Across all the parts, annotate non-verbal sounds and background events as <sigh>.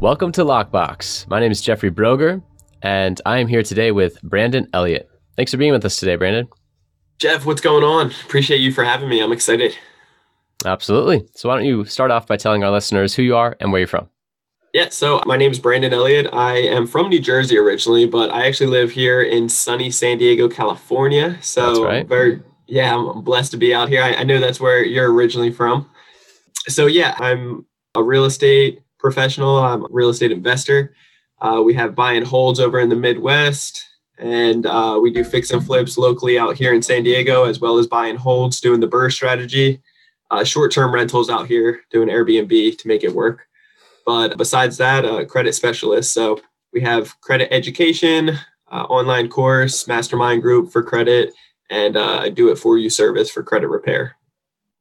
Welcome to Lockbox. My name is Jeffrey Broger, and I am here today with Brandon Elliott. Thanks for being with us today, Brandon. Jeff, what's going on? Appreciate you for having me. I'm excited. Absolutely. So, why don't you start off by telling our listeners who you are and where you're from? Yeah, so my name is Brandon Elliott. I am from New Jersey originally, but I actually live here in sunny San Diego, California. So, right. very, yeah, I'm blessed to be out here. I, I know that's where you're originally from so yeah, I'm a real estate professional. I'm a real estate investor. Uh, we have buy and holds over in the Midwest, and uh, we do fix and flips locally out here in San Diego, as well as buy and holds, doing the BRRRR strategy. Uh, short-term rentals out here, doing Airbnb to make it work. But besides that, a credit specialist. So we have credit education, uh, online course, mastermind group for credit, and uh, do it for you service for credit repair.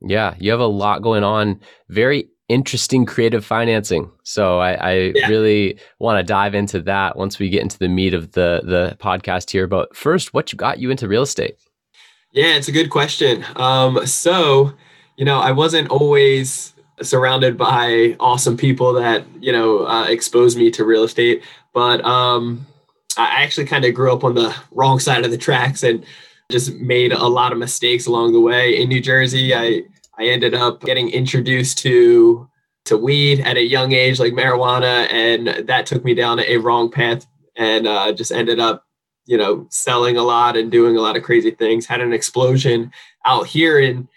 Yeah, you have a lot going on. Very interesting creative financing. So I, I yeah. really want to dive into that once we get into the meat of the the podcast here. But first, what got you into real estate? Yeah, it's a good question. Um, so you know, I wasn't always surrounded by awesome people that you know uh, exposed me to real estate, but um, I actually kind of grew up on the wrong side of the tracks and just made a lot of mistakes along the way. In New Jersey, I I ended up getting introduced to to weed at a young age, like marijuana, and that took me down a wrong path, and uh, just ended up, you know, selling a lot and doing a lot of crazy things. Had an explosion out here in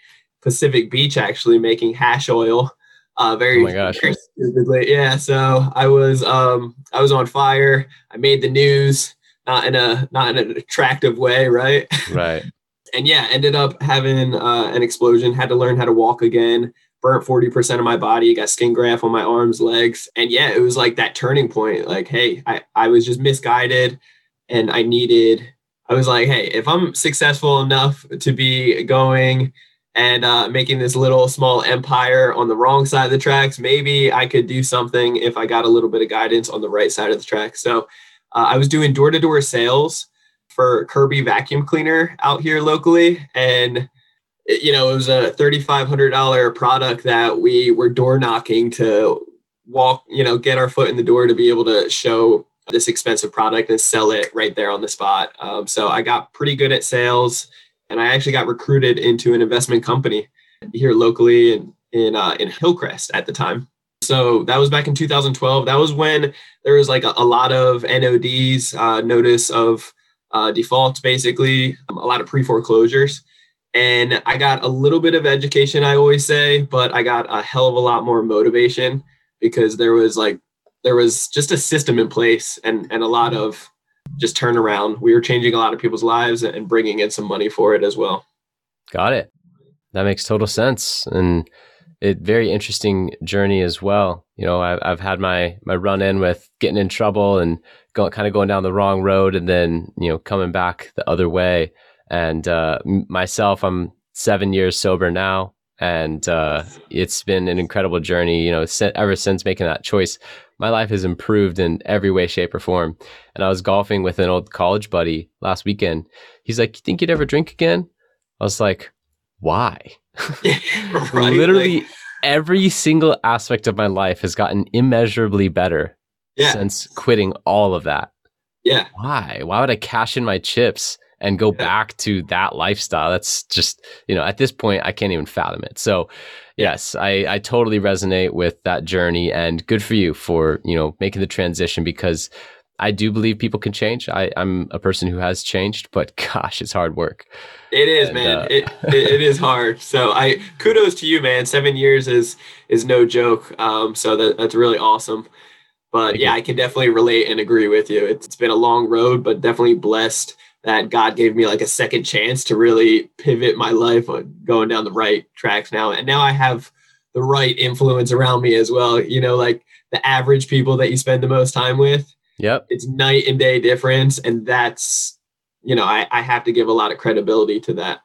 Pacific Beach, actually making hash oil. Uh, very, oh my gosh. very stupidly, yeah. So I was um, I was on fire. I made the news not in a not in an attractive way, right? Right. And yeah, ended up having uh, an explosion. Had to learn how to walk again. Burnt forty percent of my body. Got skin graft on my arms, legs, and yeah, it was like that turning point. Like, hey, I I was just misguided, and I needed. I was like, hey, if I'm successful enough to be going and uh, making this little small empire on the wrong side of the tracks, maybe I could do something if I got a little bit of guidance on the right side of the track. So uh, I was doing door to door sales for Kirby vacuum cleaner out here locally. And, it, you know, it was a $3,500 product that we were door knocking to walk, you know, get our foot in the door to be able to show this expensive product and sell it right there on the spot. Um, so I got pretty good at sales and I actually got recruited into an investment company here locally in, in, uh, in Hillcrest at the time. So that was back in 2012. That was when there was like a, a lot of NODs, uh, notice of uh, defaults, basically, um, a lot of pre foreclosures. And I got a little bit of education, I always say, but I got a hell of a lot more motivation because there was like, there was just a system in place and, and a lot of just turnaround. We were changing a lot of people's lives and bringing in some money for it as well. Got it. That makes total sense. And it very interesting journey as well. You know, I've, I've had my my run in with getting in trouble and going kind of going down the wrong road, and then you know coming back the other way. And uh, myself, I'm seven years sober now, and uh, it's been an incredible journey. You know, ever since making that choice, my life has improved in every way, shape, or form. And I was golfing with an old college buddy last weekend. He's like, "You think you'd ever drink again?" I was like, "Why?" <laughs> right? <laughs> Literally like, every single aspect of my life has gotten immeasurably better yeah. since quitting all of that. Yeah. Why? Why would I cash in my chips and go yeah. back to that lifestyle? That's just, you know, at this point, I can't even fathom it. So, yes, I, I totally resonate with that journey and good for you for, you know, making the transition because I do believe people can change. I, I'm a person who has changed, but <laughs> gosh, it's hard work. It is, and, man. Uh, it, it, it is hard. So I kudos to you, man. Seven years is is no joke. Um, so that, that's really awesome. But yeah, you. I can definitely relate and agree with you. It's, it's been a long road, but definitely blessed that God gave me like a second chance to really pivot my life on going down the right tracks now. And now I have the right influence around me as well. You know, like the average people that you spend the most time with Yep. It's night and day difference. And that's, you know, I, I have to give a lot of credibility to that.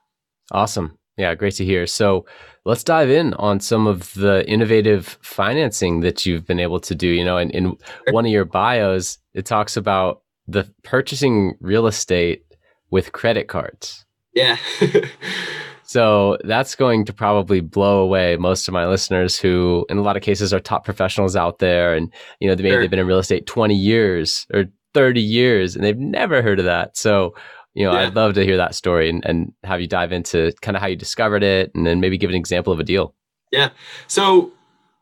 Awesome. Yeah, great to hear. So let's dive in on some of the innovative financing that you've been able to do. You know, in, in one of your bios, it talks about the purchasing real estate with credit cards. Yeah. <laughs> so that's going to probably blow away most of my listeners who in a lot of cases are top professionals out there and you know they maybe sure. they've been in real estate 20 years or 30 years and they've never heard of that. So you know, yeah. I'd love to hear that story and, and have you dive into kind of how you discovered it and then maybe give an example of a deal. Yeah. So,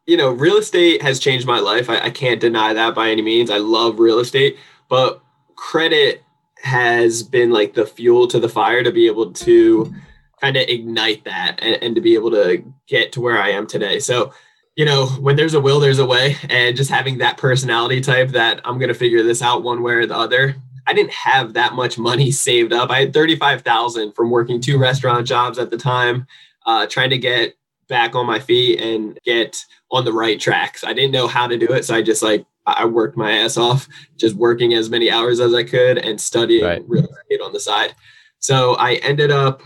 you know, real estate has changed my life. I, I can't deny that by any means. I love real estate, but credit has been like the fuel to the fire to be able to kind of ignite that and, and to be able to get to where I am today. So, you know, when there's a will, there's a way. And just having that personality type that I'm going to figure this out one way or the other I didn't have that much money <laughs> saved up. I had 35,000 from working two restaurant jobs at the time, uh, trying to get back on my feet and get on the right tracks. I didn't know how to do it. So I just like, I worked my ass off, just working as many hours as I could and studying right. real estate on the side. So I ended up,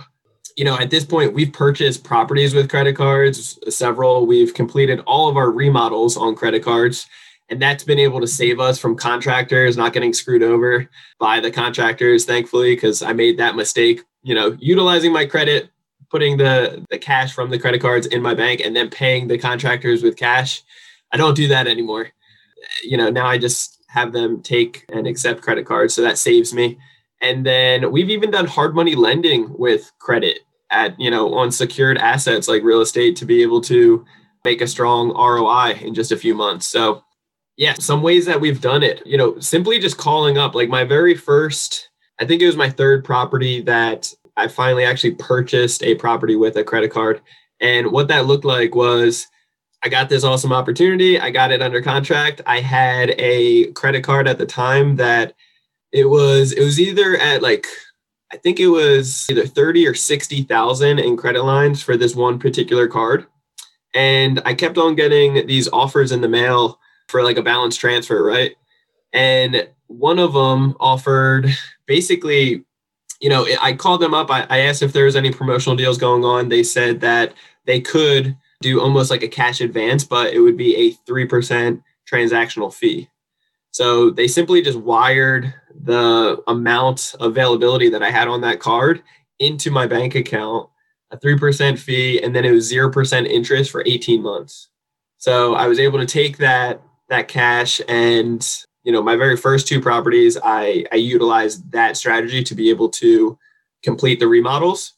you know, at this point, we've purchased properties with credit cards, several. We've completed all of our remodels on credit cards and that's been able to save us from contractors not getting screwed over by the contractors thankfully because i made that mistake you know utilizing my credit putting the the cash from the credit cards in my bank and then paying the contractors with cash. I don't do that anymore. You know now i just have them take and accept credit cards so that saves me. And then we've even done hard money lending with credit at you know on secured assets like real estate to be able to make a strong roi in just a few months. So yeah, some ways that we've done it, you know, simply just calling up like my very first, I think it was my third property that I finally actually purchased a property with a credit card. And what that looked like was I got this awesome opportunity. I got it under contract. I had a credit card at the time that it was it was either at like I think it was either 30 or 60,000 in credit lines for this one particular card. And I kept on getting these offers in the mail for like a balance transfer, right? And one of them offered basically, you know, I called them up. I, I asked if there was any promotional deals going on. They said that they could do almost like a cash advance, but it would be a 3% transactional fee. So they simply just wired the amount availability that I had on that card into my bank account, a 3% fee, and then it was 0% interest for 18 months. So I was able to take that that cash. And you know my very first two properties i i utilized that strategy to be able to complete the remodels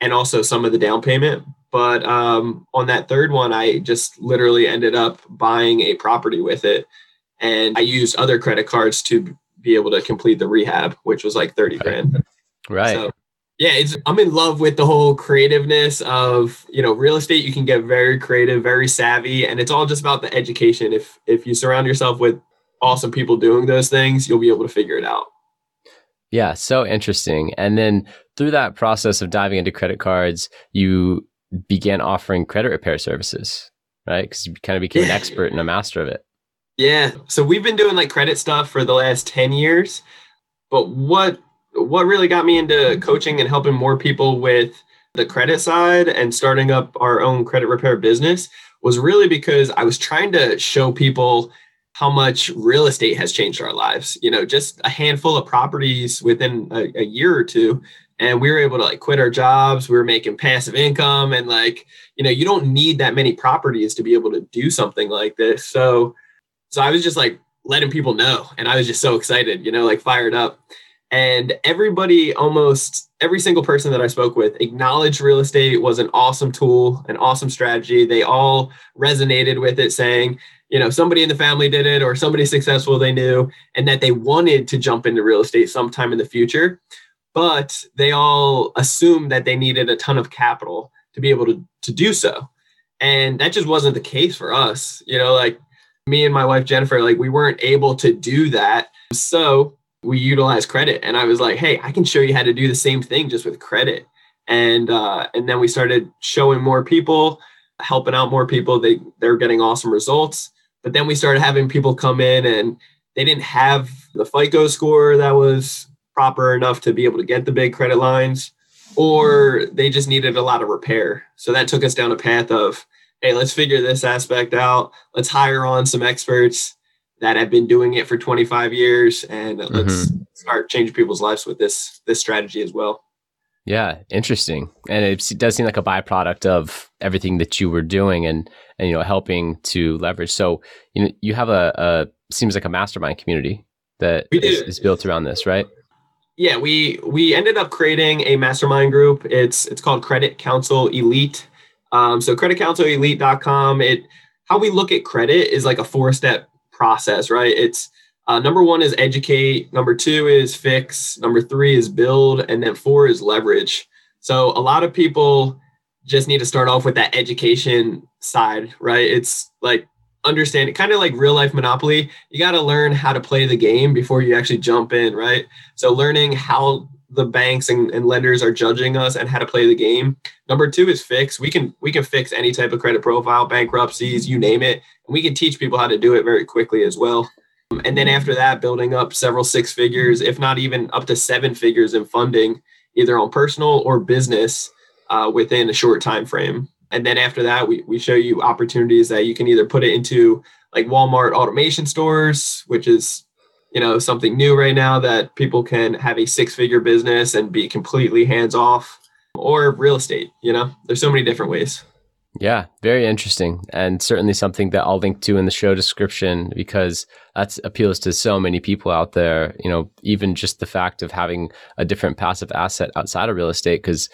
and also some of the down payment. But um, on that third one i just literally ended up buying a property with it. And i used other credit cards to be able to complete the rehab which was like 30 grand. Right. So, yeah it's i'm in love with the whole creativeness of you know real estate you can get very creative very savvy and it's all just about the education. If if you surround yourself with awesome people doing those things you'll be able to figure it out. Yeah so interesting. And then through that process of diving into credit cards you began offering credit repair services right? Because you kind of became an expert and a master of it. Yeah so we've been doing like credit stuff for the last 10 years but what what really got me into coaching and helping more people with the credit side and starting up our own credit repair business was really because I was trying to show people how much real estate has changed our lives. You know, just a handful of properties within a, a year or two. And we were able to like quit our jobs. We were making passive income. And like, you know, you don't need that many properties to be able to do something like this. So, so I was just like letting people know. And I was just so excited, you know, like fired up. And everybody, almost every single person that I spoke with, acknowledged real estate was an awesome tool, an awesome strategy. They all resonated with it, saying, you know, somebody in the family did it or somebody successful they knew, and that they wanted to jump into real estate sometime in the future. But they all assumed that they needed a ton of capital to be able to, to do so. And that just wasn't the case for us. You know, like me and my wife, Jennifer, like we weren't able to do that. So we utilize credit. And i was like hey i can show you how to do the same thing just with credit. And uh, and then we started showing more people helping out more people. They they're getting awesome results. But then we started having people come in and they didn't have the FICO score that was proper enough to be able to get the big credit lines, or they just needed a lot of repair. So that took us down a path of, hey, let's figure this aspect out. Let's hire on some experts that have been doing it for 25 years and mm-hmm. let's start changing people's lives with this this strategy as well. Yeah, interesting. And it does seem like a byproduct of everything that you were doing and and you know helping to leverage. So you know you have a, a seems like a mastermind community that is, is built around this, right? Yeah, we we ended up creating a mastermind group. It's it's called Credit Council Elite. Um, so creditcounselelite.com. It how we look at credit is like a four step process, right? It's uh, number one is educate. Number two is fix. Number three is build, and then four is leverage. So a lot of people just need to start off with that education side, right? It's like understand it kind of like real life monopoly you got to learn how to play the game before you actually jump in right so learning how the banks and, and, lenders are judging us and how to play the game. Number two is fix. We can we can fix any type of credit profile bankruptcies you name it. And we can teach people how to do it very quickly as well. And then after that building up several six figures if not even up to seven figures in funding either on personal or business uh, within a short time frame. And then after that, we, we show you opportunities that you can either put it into like Walmart automation stores, which is you know something new right now that people can have a six figure business and be completely hands off or real estate you know there's so many different ways yeah very interesting and certainly something that i'll link to in the show description because that appeals to so many people out there you know even just the fact of having a different passive asset outside of real estate because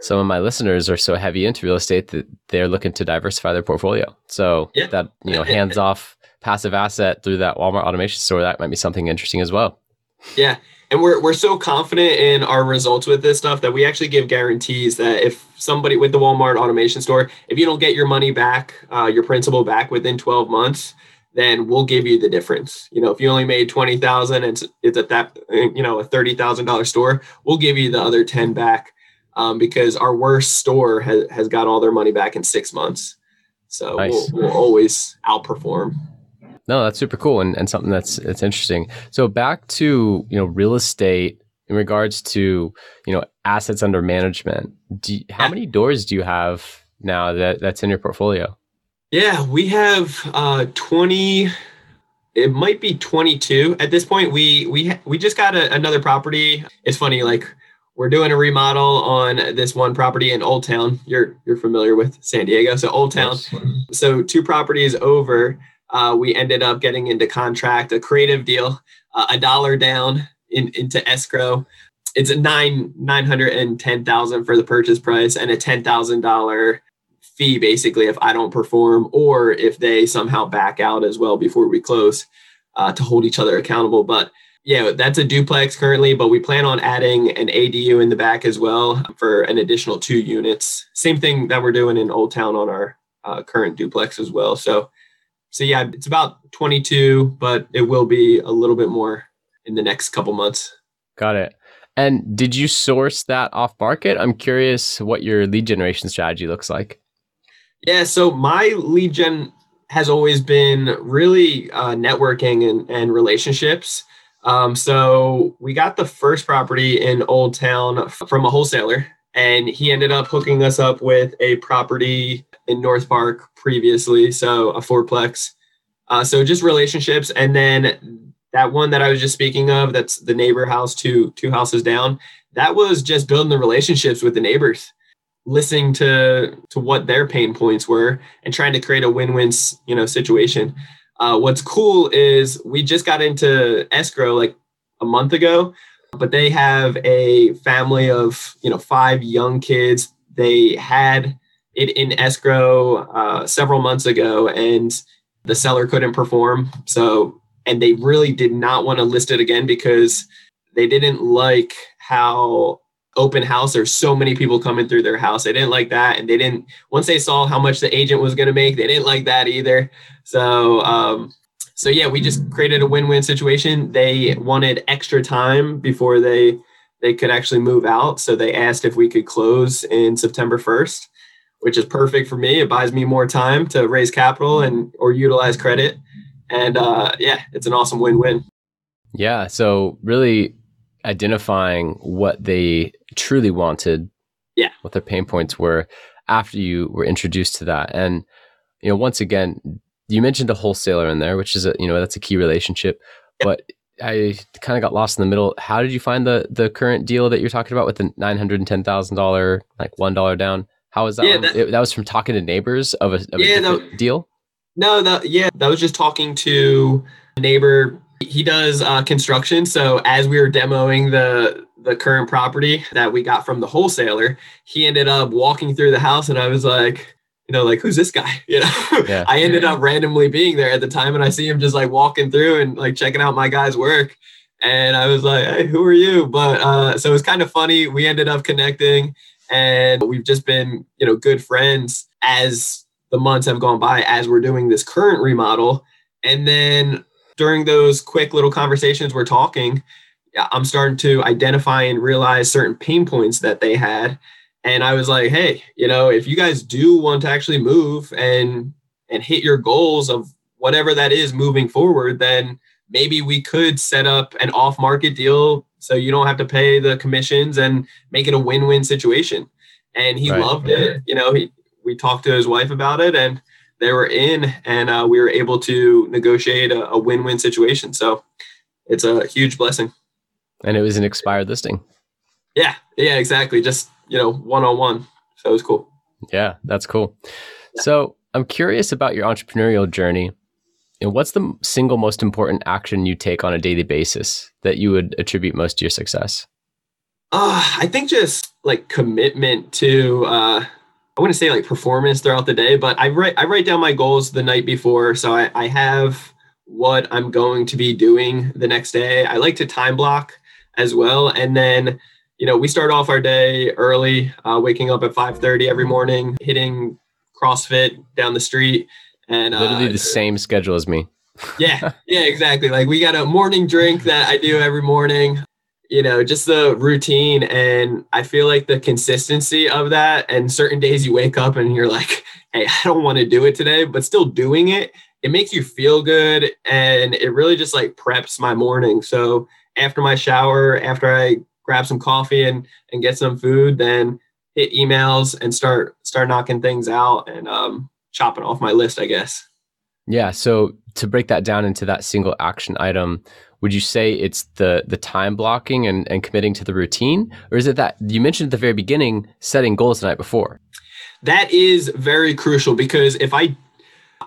some of my listeners are so heavy into real estate that they're looking to diversify their portfolio. So yeah. that, you know, hands off passive asset through that Walmart automation store, that might be something interesting as well. Yeah. And we're, we're so confident in our results with this stuff that we actually give guarantees that if somebody with the Walmart automation store, if you don't get your money back, uh, your principal back within 12 months, then we'll give you the difference. You know, if you only made 20,000 and it's, it's at that, you know, a $30,000 store, we'll give you the other 10 back um, because our worst store has, has got all their money back in six months. So nice. we'll, we'll always outperform. No, that's super cool and, and something that's it's interesting. So back to you know real estate in regards to you know assets under management. You, how many doors do you have now that that's in your portfolio? Yeah, we have uh, twenty. It might be twenty-two at this point. We we we just got a, another property. It's funny, like we're doing a remodel on this one property in Old Town. You're you're familiar with San Diego, so Old Town. Yes. So two properties over, uh, we ended up getting into contract a creative deal, uh, a dollar down in, into escrow. It's a nine nine hundred and ten thousand for the purchase price and a ten thousand dollar fee basically if I don't perform or if they somehow back out as well before we close uh, to hold each other accountable. But yeah, that's a duplex currently, but we plan on adding an ADU in the back as well for an additional two units. Same thing that we're doing in Old Town on our uh, current duplex as well. So, so yeah, it's about 22, but it will be a little bit more in the next couple months. Got it. And did you source that off market? I'm curious what your lead generation strategy looks like. Yeah, so my lead gen has always been really uh, networking and, and relationships. Um, so we got the first property in Old Town from a wholesaler, and he ended up hooking us up with a property in North Park previously, so a fourplex. Uh, so just relationships, and then that one that I was just speaking of, that's the neighbor house two two houses down. That was just building the relationships with the neighbors, listening to to what their pain points were, and trying to create a win-win you know situation. Uh, what's cool is we just got into escrow like a month ago, but they have a family of you know five young kids. They had it in escrow uh, several months ago, and the seller couldn't perform. So, and they really did not want to list it again because they didn't like how open house there's so many people coming through their house they didn't like that and they didn't once they saw how much the agent was going to make they didn't like that either so um so yeah we just created a win-win situation they wanted extra time before they they could actually move out so they asked if we could close in september 1st which is perfect for me it buys me more time to raise capital and or utilize credit And uh, yeah, it's an awesome win win. Yeah. So really identifying what they truly wanted. Yeah. What their pain points were after you were introduced to that. And, you know, once again, you mentioned a wholesaler in there, which is a, you know, that's a key relationship. Yep. But I kind of got lost in the middle. How did you find the the current deal that you're talking about with the nine hundred and ten thousand dollar, like one dollar down? How was that? Yeah, that, it, that, was from talking to neighbors of a, of yeah, a no, deal. No, that yeah, that was just talking to a neighbor. He does uh, construction, so as we were demoing the the current property that we got from the wholesaler, he ended up walking through the house, and I was like, you know, like who's this guy? <laughs> You know, yeah. I ended up randomly being there at the time, and I see him just like walking through and like checking out my guy's work, and I was like, hey, who are you? But uh, so it was kind of funny. We ended up connecting, and we've just been you know good friends as the months have gone by as we're doing this current remodel. And then during those quick little conversations we're talking, I'm starting to identify and realize certain pain points that they had. And I was like, hey, you know, if you guys do want to actually move and and hit your goals of whatever that is moving forward, then maybe we could set up an off-market deal so you don't have to pay the commissions and make it a win-win situation. And he right. loved it. You know, he we talked to his wife about it and they were in and uh, we were able to negotiate a, a win-win situation so it's a huge blessing and it was an expired listing yeah yeah exactly just you know one-on-one. So it was cool. Yeah that's cool. So i'm curious about your entrepreneurial journey. And what's the single most important action you take on a daily basis that you would attribute most to your success? Uh, i think just like commitment to uh, I wouldn't say like performance throughout the day, but I write I write down my goals the night before, so I, I have what I'm going to be doing the next day. I like to time block as well, and then you know we start off our day early, uh, waking up at 5:30 every morning, hitting CrossFit down the street, and literally uh, the same schedule as me. <laughs> yeah, yeah, exactly. Like we got a morning drink that I do every morning you know, just the routine. And I feel like the consistency of that. And certain days you wake up and you're like, hey, I don't want to do it today, but still doing it, it makes you feel good. And it really just like preps my morning. So after my shower, after I grab some coffee and, and get some food, then hit emails and start start knocking things out and um, chopping off my list, I guess. Yeah. So to break that down into that single action item, would you say it's the the time blocking and, and committing to the routine or is it that you mentioned at the very beginning setting goals the night before that is very crucial because if i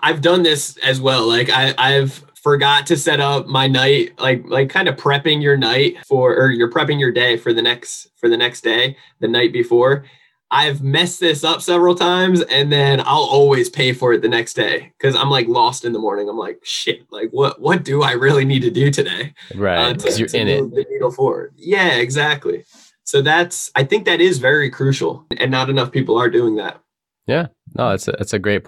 i've done this as well like i i've forgot to set up my night like like kind of prepping your night for or you're prepping your day for the next for the next day the night before I've messed this up several times and then I'll always pay for it the next day because I'm like lost in the morning. I'm like, shit, like what what do I really need to do today? Right. Because uh, you're in it. The needle forward. Yeah, exactly. So that's I think that is very crucial and not enough people are doing that. Yeah. No, that's a that's a great.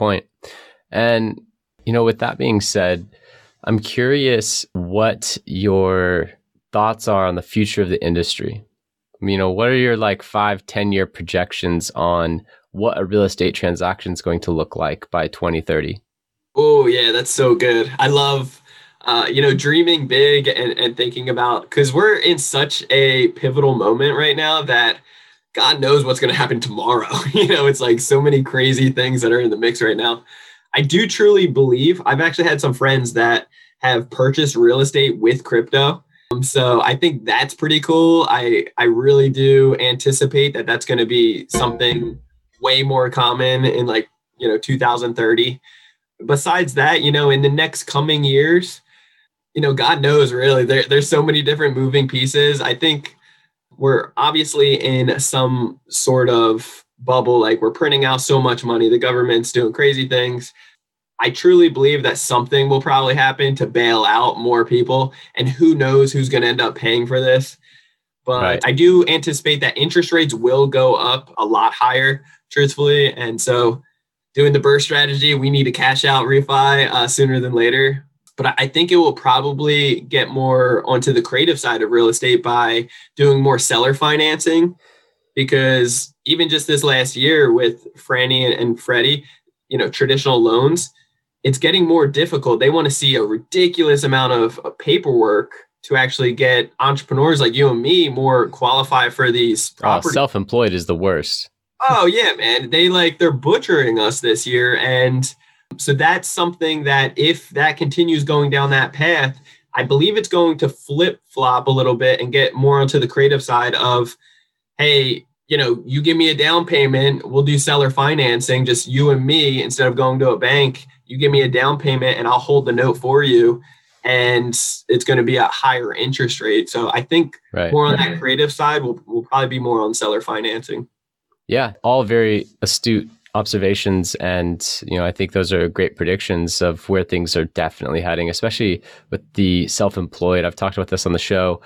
And you know, with that being said, I'm curious what your thoughts are on the future of the industry you know, what are your like five, 10 year projections on what a real estate transaction is going to look like by 2030? Oh, yeah, that's so good. I love, uh, you know, dreaming big and, and thinking about because we're in such a pivotal moment right now that God knows what's going to happen tomorrow. <laughs> you know, it's like so many crazy things that are in the mix right now. I do truly believe I've actually had some friends that have purchased real estate with crypto um, so I think that's pretty cool. I I really do anticipate that that's going to be something way more common in like you know 2030. Besides that, you know, in the next coming years, you know, God knows really there, there's so many different moving pieces. I think we're obviously in some sort of bubble, like we're printing out so much money, the government's doing crazy things. I truly believe that something will probably happen to bail out more people, and who knows who's going to end up paying for this. But right. I do anticipate that interest rates will go up a lot higher, truthfully. And so, doing the BRRRR strategy, we need to cash out refi uh, sooner than later. But I think it will probably get more onto the creative side of real estate by doing more seller financing. Because even just this last year with Fannie and Freddie, you know, traditional loans, it's getting more difficult. They want to see a ridiculous amount of, of paperwork to actually get entrepreneurs like you and me more qualified for these oh, self-employed is the worst. Oh yeah, man. They like they're butchering us this year. And so that's something that if that continues going down that path, I believe it's going to flip flop a little bit and get more onto the creative side of, hey, you know, you give me a down payment, we'll do seller financing, just you and me, instead of going to a bank, you give me a down payment and I'll hold the note for you. And it's going to be a higher interest rate. So I think right. more on that creative side will will probably be more on seller financing. Yeah, all very astute observations and you know i think those are great predictions of where things are definitely heading especially with the self-employed i've talked about this on the show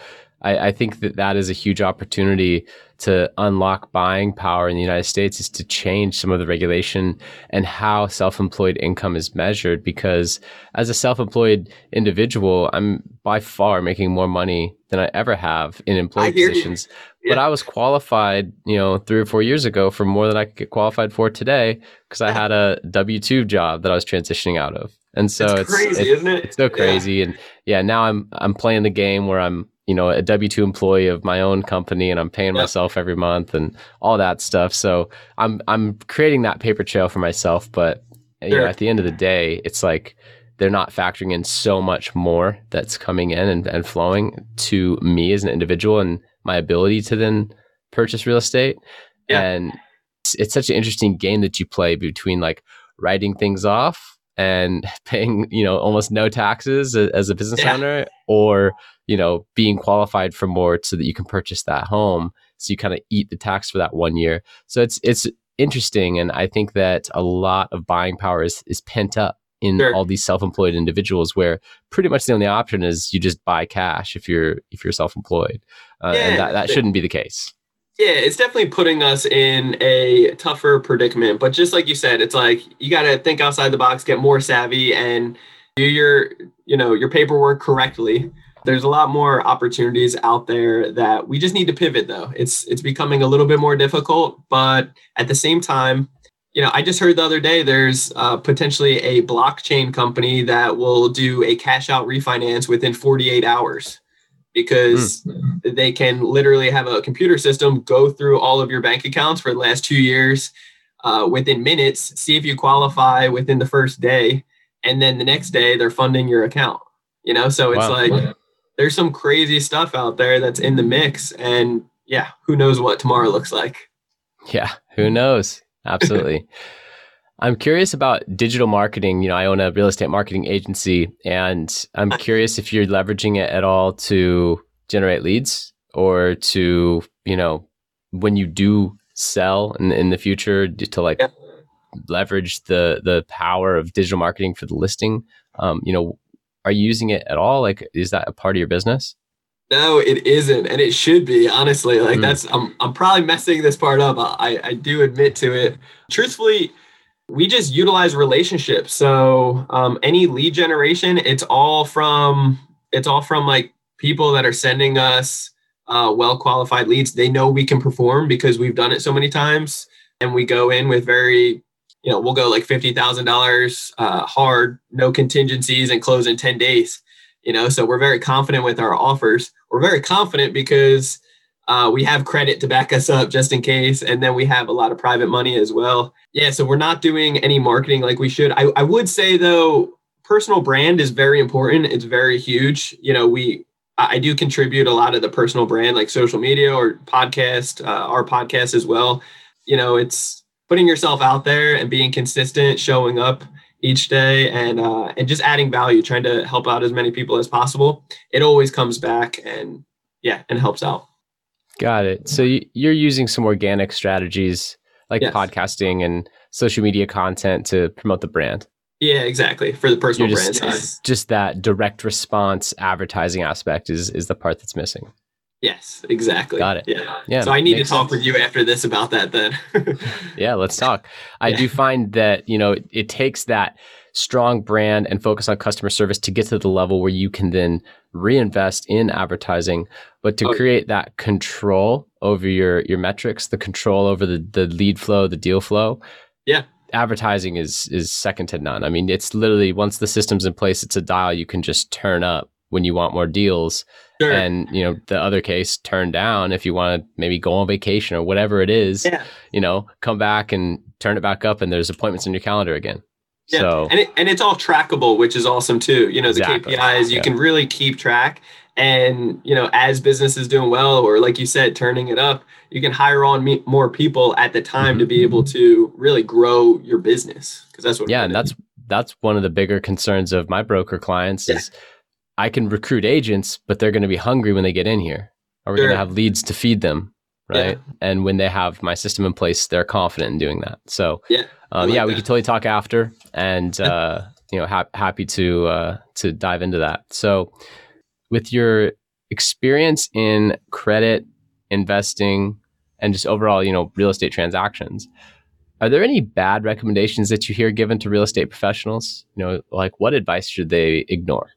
I, I, think that that is a huge opportunity to unlock buying power in the United States is to change some of the regulation and how self-employed income is measured. Because as a self-employed individual, I'm by far making more money than I ever have in employed positions. Yeah. But I was qualified, you know, three or four years ago for more than I could get qualified for today because I had a W two job that I was transitioning out of. And so it's, it's crazy, isn't it? It's so crazy. Yeah. And yeah, now I'm I'm playing the game where I'm you know a w2 employee of my own company and i'm paying yep. myself every month and all that stuff so i'm i'm creating that paper trail for myself but sure. you know at the end of the day it's like they're not factoring in so much more that's coming in and, and flowing to me as an individual and my ability to then purchase real estate yeah. and it's, it's such an interesting game that you play between like writing things off and <laughs> paying you know almost no taxes as a business yeah. owner or you know, being qualified for more so that you can purchase that home. So you kind of eat the tax for that one year. So it's it's interesting, and I think that a lot of buying power is is pent up in sure. all these self-employed individuals where pretty much the only option is you just buy cash if you're if you're self-employed uh, yeah, and that, that shouldn't be the case yeah it's definitely putting us in a tougher predicament but just like you said it's like you got to think outside the box get more savvy and do your you know your paperwork correctly there's a lot more opportunities out there that we just need to pivot though. It's it's becoming a little bit more difficult, but at the same time, you know, I just heard the other day there's uh, potentially a blockchain company that will do a cash out refinance within 48 hours because mm. they can literally have a computer system go through all of your bank accounts for the last two years uh, within minutes, see if you qualify within the first day, and then the next day they're funding your account. You know, so it's wow. like there's some crazy stuff out there that's in the mix. And yeah, who knows what tomorrow looks like. Yeah, who knows? Absolutely. <laughs> I'm curious about digital marketing. You know, I own a real estate marketing agency, and I'm curious if you're leveraging it at all to generate leads or to, you know, when you do sell in, in the future to like yeah. leverage the the power of digital marketing for the listing. Um, you know, are you using it at all? Like, is that a part of your business? No, it isn't, and it should be. Honestly, like mm. that's I'm I'm probably messing this part up. I I do admit to it. Truthfully, we just utilize relationships. So um, any lead generation, it's all from it's all from like people that are sending us uh, well qualified leads. They know we can perform because we've done it so many times, and we go in with very you know, we'll go like fifty thousand uh, dollars hard, no contingencies, and close in ten days. You know, so we're very confident with our offers. We're very confident because uh, we have credit to back us up just in case, and then we have a lot of private money as well. Yeah, so we're not doing any marketing like we should. I, I would say though, personal brand is very important. It's very huge. You know, we I do contribute a lot of the personal brand, like social media or podcast, uh, our podcast as well. You know, it's putting yourself out there and being consistent, showing up each day and uh, and just adding value, trying to help out as many people as possible. It always comes back and yeah, and helps out. Got it. So you're using some organic strategies like yes. podcasting and social media content to promote the brand. Yeah, exactly. For the personal just, brand uh, side. Just that direct response advertising aspect is is the part that's missing. Yes, exactly. Got it. Yeah. Yeah. So I need to talk sense. with you after this about that then. <laughs> yeah, let's talk. I <laughs> yeah. do find that, you know, it, it, takes that strong brand and focus on customer service to get to the level where you can then reinvest in advertising, but to oh. create that control over your your metrics, the control over the the lead flow, the deal flow. Yeah. advertising is is second to none. I mean, it's literally once the system's in place, it's a dial you can just turn up when you want more deals. Sure. And you know, the other case, turn down if you want to maybe go on vacation or whatever it is. Yeah. You know, come back and turn it back up, and there's appointments in your calendar again. Yeah. So, and it, and it's all trackable, which is awesome too. You know, the exactly. KPIs you yeah. can really keep track. And you know, as business is doing well, or like you said, turning it up, you can hire on me, more people at the time mm-hmm. to be able to really grow your business because that's what. Yeah, and that's that's one of the bigger concerns of my broker clients yeah. is I can recruit agents, but they're going to be hungry when they get in here. Are we sure. going to have leads to feed them? Right. Yeah. And when they have my system in place, they're confident in doing that. So, yeah, um, like yeah, that. we could totally talk after and, uh, you know, ha- happy to, uh, to dive into that. So, with your experience in credit investing and just overall, you know, real estate transactions, are there any bad recommendations that you hear given to real estate professionals? You know, like what advice should they ignore?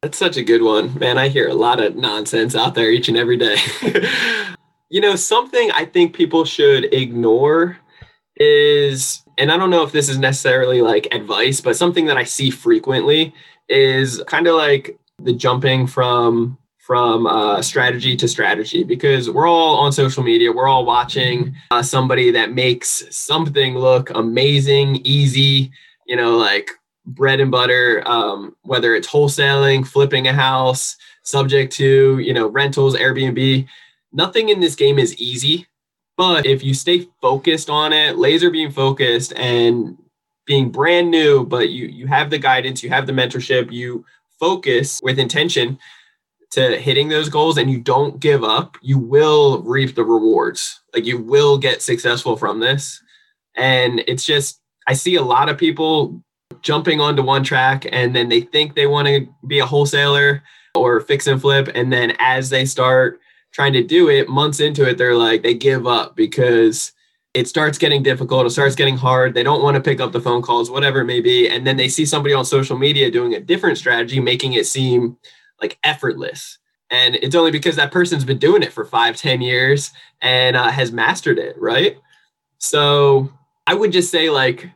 That's such a good one. Man, I hear a lot of nonsense out there each and every day. <laughs> you know, something I think people should ignore is, and I don't know if this is necessarily like advice, but something that I see frequently is kind of like the jumping from from uh, strategy to strategy because we're all on social media we're all watching uh, somebody that makes something look amazing easy you know like bread and butter, um, whether it's wholesaling, flipping a house, subject to you know rentals, Airbnb. Nothing in this game is easy, but if you stay focused on it, laser beam focused, and being brand new, but you you have the guidance, you have the mentorship, you focus with intention to hitting those goals and you don't give up, you will reap the rewards. Like you will get successful from this. And it's just I see a lot of people jumping onto one track and then they think they want to be a wholesaler or fix and flip. And then as they start trying to do it, months into it, they're like, they give up because it starts getting difficult. It starts getting hard. They don't want to pick up the phone calls, whatever it may be. And then they see somebody on social media doing a different strategy, making it seem like effortless. And it's only because that person's been doing it for five, ten years and uh, has mastered it, right? So I would just say, like,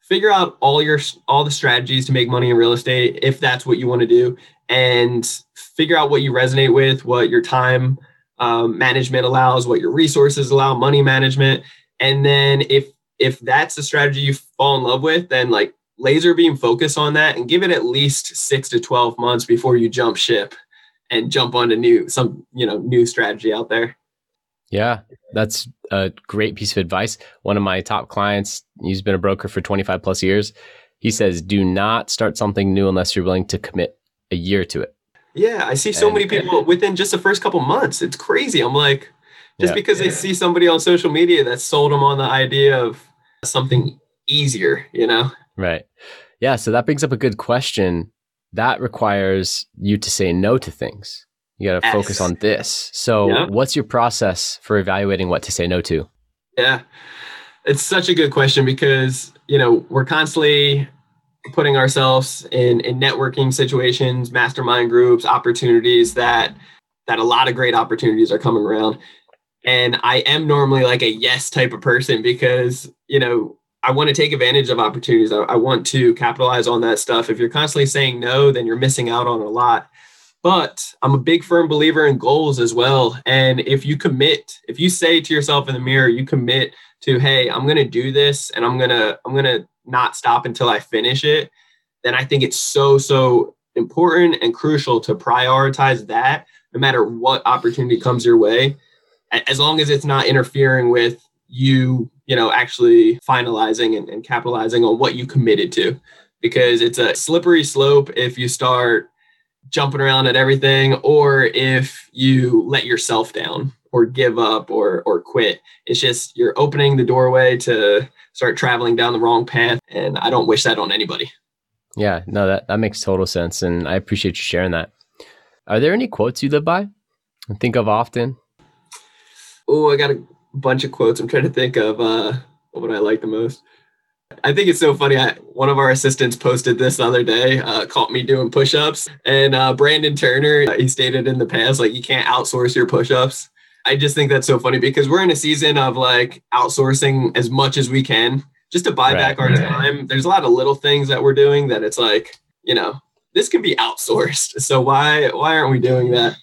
figure out all your all the strategies to make money in real estate if that's what you want to do and figure out what you resonate with what your time um, management allows what your resources allow money management and then if if that's the strategy you fall in love with then like laser beam focus on that and give it at least six to 12 months before you jump ship and jump onto new some you know new strategy out there yeah, that's a great piece of advice. One of my top clients, he's been a broker for 25 plus years. He says, do not start something new unless you're willing to commit a year to it. Yeah, I see so and, many people <laughs> within just the first couple months. It's crazy. I'm like, just yeah, because yeah. they see somebody on social media that sold them on the idea of something easier, you know? Right. Yeah. So that brings up a good question. That requires you to say no to things. You got to yes. focus on this. So, yeah. what's your process for evaluating what to say no to? Yeah, it's such a good question because you know we're constantly putting ourselves in in networking situations, mastermind groups, opportunities that that a lot of great opportunities are coming around. And I am normally like a yes type of person because you know I want to take advantage of opportunities. I, I want to capitalize on that stuff. If you're constantly saying no, then you're missing out on a lot. But I'm a big firm believer in goals as well. And if you commit, if you say to yourself in the mirror, you commit to, hey, I'm gonna do this and I'm gonna, I'm gonna not stop until I finish it, then I think it's so, so important and crucial to prioritize that no matter what opportunity comes your way, as long as it's not interfering with you, you know, actually finalizing and, and capitalizing on what you committed to. Because it's a slippery slope if you start jumping around at everything or if you let yourself down or give up or or quit it's just you're opening the doorway to start traveling down the wrong path and i don't wish that on anybody yeah no that, that makes total sense and i appreciate you sharing that are there any quotes you live by and think of often oh i got a bunch of quotes i'm trying to think of uh what i like the most I think it's so funny. I, one of our assistants posted this the other day, uh, caught me doing push-ups, and uh, Brandon Turner, uh, he stated in the past, like you can't outsource your push-ups. I just think that's so funny because we're in a season of like outsourcing as much as we can just to buy Right, back our right. time. There's a lot of little things that we're doing that it's like, you know, this can be outsourced. <laughs> So why why aren't we doing that?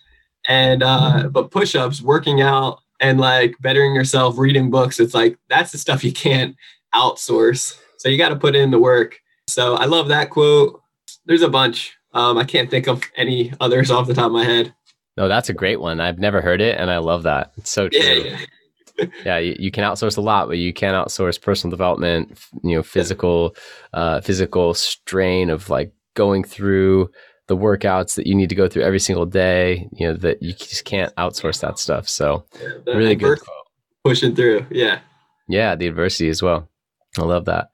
And uh but push-ups, working out and like bettering yourself, reading books, it's like that's the stuff you can't outsource. So you got to put in the work. So I love that quote. There's a bunch. Um, I can't think of any others off the top of my head. No, that's a great one. I've never heard it, and I love that. It's so true. Yeah, yeah. <laughs> yeah you, you can outsource a lot but you can't outsource personal development you know physical uh physical strain of like going through the workouts that you need to go through every single day you know that you just can't outsource that stuff so The really good quote pushing through. Yeah. yeah the adversity as well i love that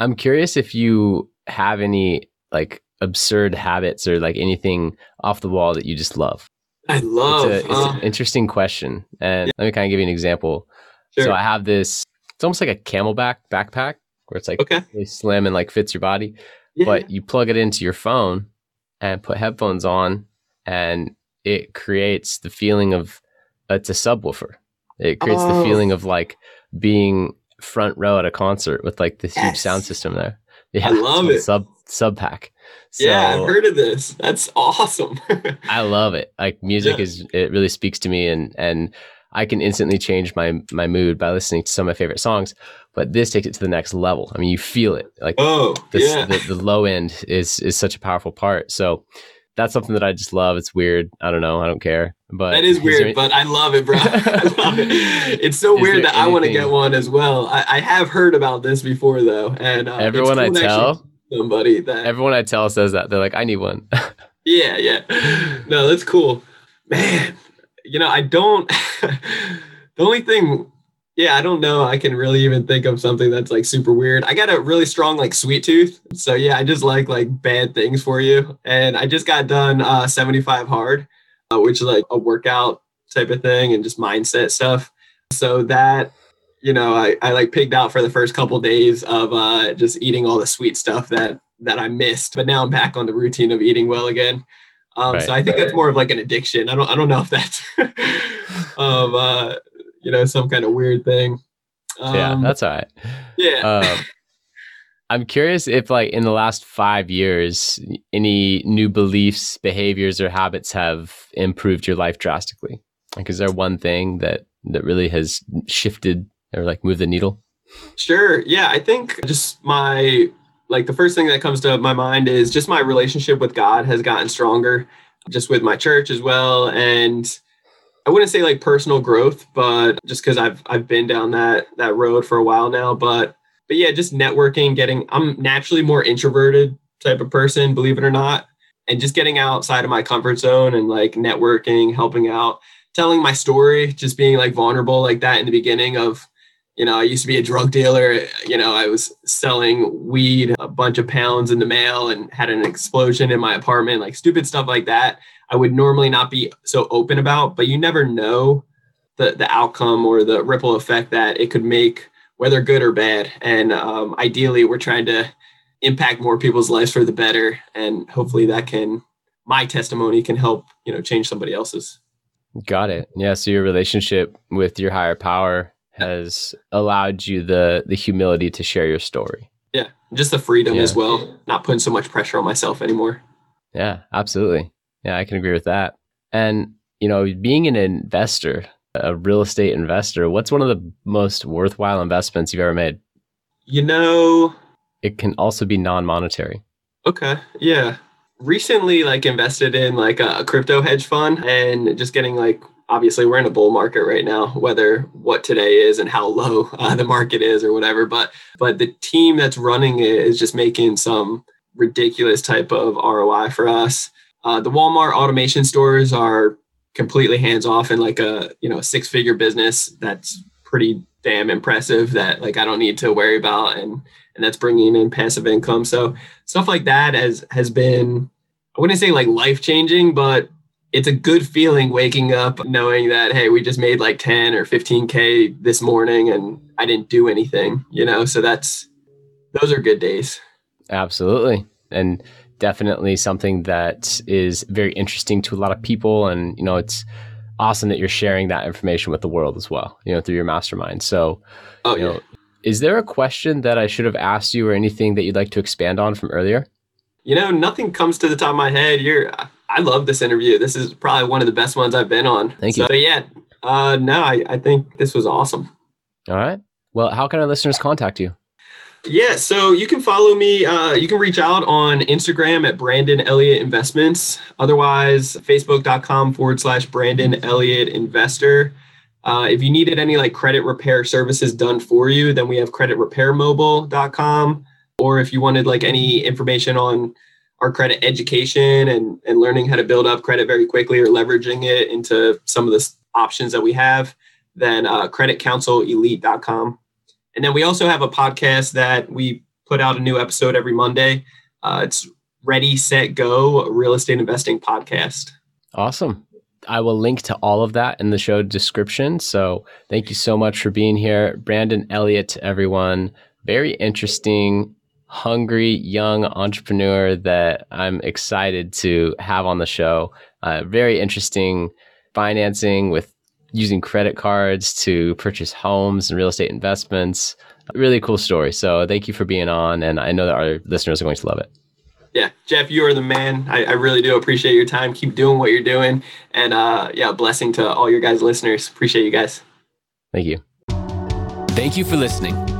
i'm curious if you have any like absurd habits or like anything off the wall that you just love I love. it's, a, it's uh, an interesting question and let me kind of give you an example sure. So I have this. It's almost like a CamelBak backpack where it's like okay. really slim and like fits your body, Yeah. but you plug it into your phone and put headphones on, and it creates the feeling of it's a subwoofer. It creates the Oh. feeling of like being front row at a concert with like this huge sound system there. Yeah, I love it. Sub SubPac. So yeah, I've heard of this. That's awesome. <laughs> I love it. Like music Yeah. is it really speaks to me and and I can instantly change my my mood by listening to some of my favorite songs. But this takes it to the next level. I mean, you feel it. Like oh, the, yeah. the the low end is is such a powerful part. So that's something that I just love. It's weird. I don't know. I don't care. But that is weird, any- but I love it, bro. <laughs> I love it. <laughs> It's so Is weird that I want to get one as well. I, I have heard about this before though, and uh, everyone I cool actually tell, somebody that everyone I tell says that they're like, I need one. <laughs> Yeah, yeah. No, that's cool. Man, you know, I don't <laughs> the only thing yeah, I don't know. I can really even think of something that's like super weird. I got a really strong like sweet tooth. So yeah, I just like like bad things for you. And I just got done uh 75 hard, uh, which is like a workout type of thing and just mindset stuff. So that you know, I, I like pigged out for the first couple days of uh, just eating all the sweet stuff that that I missed. But now I'm back on the routine of eating well again. Um, Right. So I think that's more of like an addiction. I don't I don't know if that's <laughs> of uh, you know some kind of weird thing. Um, yeah, that's all right. yeah. um, I'm curious if, like, in the last five years, any new beliefs, behaviors, or habits have improved your life drastically. Like, is there one thing that that really has shifted or like move the needle? Sure. Yeah, I think just my like the first thing that comes to my mind is just my relationship with God has gotten stronger, just with my church as well, and I wouldn't say like personal growth, but just because I've I've been down that that road for a while now, but but yeah, just networking, getting I'm naturally more introverted type of person, believe it or not, and just getting outside of my comfort zone and like networking, helping out, telling my story, just being like vulnerable like that in the beginning of you know, I used to be a drug dealer. You know, I was selling weed, a bunch of pounds in the mail, and had an explosion in my apartment, like stupid stuff like that. I would normally not be so open about, but you never know the the outcome or the ripple effect that it could make, whether good or bad. And um, ideally, we're trying to impact more people's lives for the better, and hopefully, that can my testimony can help you know change somebody else's. Got it. Yeah. So your relationship with your higher power <laughs> has allowed you the the humility to share your story. Yeah, just the freedom Yeah. as well, not putting so much pressure on myself anymore. Yeah, absolutely. Yeah, I can agree with that. And, you know, being an investor, a real estate investor, what's one of the most worthwhile investments you've ever made? You know, It can also be non monetary. okay, yeah. Recently, like invested in like a crypto hedge fund and just getting like obviously we're in a bull market right now, whether what today is and how low <laughs> uh, the market is or whatever. But but the team that's running it is just making some ridiculous type of ROI for us. Uh, the Walmart automation stores are completely hands off in like a you know six figure business that's pretty damn impressive that like I don't need to worry about and and that's bringing in passive income. So stuff like that has has been I wouldn't say like life changing, but it's a good feeling waking up knowing that hey, we just made like 10 or 15k this morning and I didn't do anything, you know. So that's those are good days. Absolutely. And definitely something that is very interesting to a lot of people. And, you know, it's awesome that you're sharing that information with the world as well, you know, through your mastermind. So, Oh you yeah. know, Is there a question that I should have asked you or anything that you'd like to expand on from earlier? You know, nothing comes to the top of my head. You're I love this interview. This is probably one of the best ones I've been on. Thank you. So yeah, uh, no, I, I think this was awesome. All right. Well, how can our listeners contact you? Yeah, so you can follow me. Uh, you can reach out on Instagram at Brandon Elliott Investments. Otherwise, facebook.com forward slash Brandon Elliott Investor. Uh, if you needed any like credit repair services done for you, then we have creditrepairmobile.com. Or if you wanted like any information on our credit education and, and learning how to build up credit very quickly or leveraging it into some of the options that we have, then uh, creditcounselelite.com. And then we also have a podcast that we put out a new episode every Monday. Uh, it's Ready, Set, Go, real estate investing podcast. Awesome. I will link to all of that in the show description. So thank you so much for being here. Brandon Elliott, everyone. Very interesting, hungry young entrepreneur that I'm excited to have on the show. Uh, very interesting financing with using credit cards to purchase homes and real estate investments. Really cool story. So thank you for being on. And I know that our listeners are going to love it. Yeah, Jeff, you are the man. I, I really do appreciate your time. Keep doing what you're doing. And uh, yeah, blessing to all your guys' listeners. Appreciate you guys. Thank you. Thank you for listening.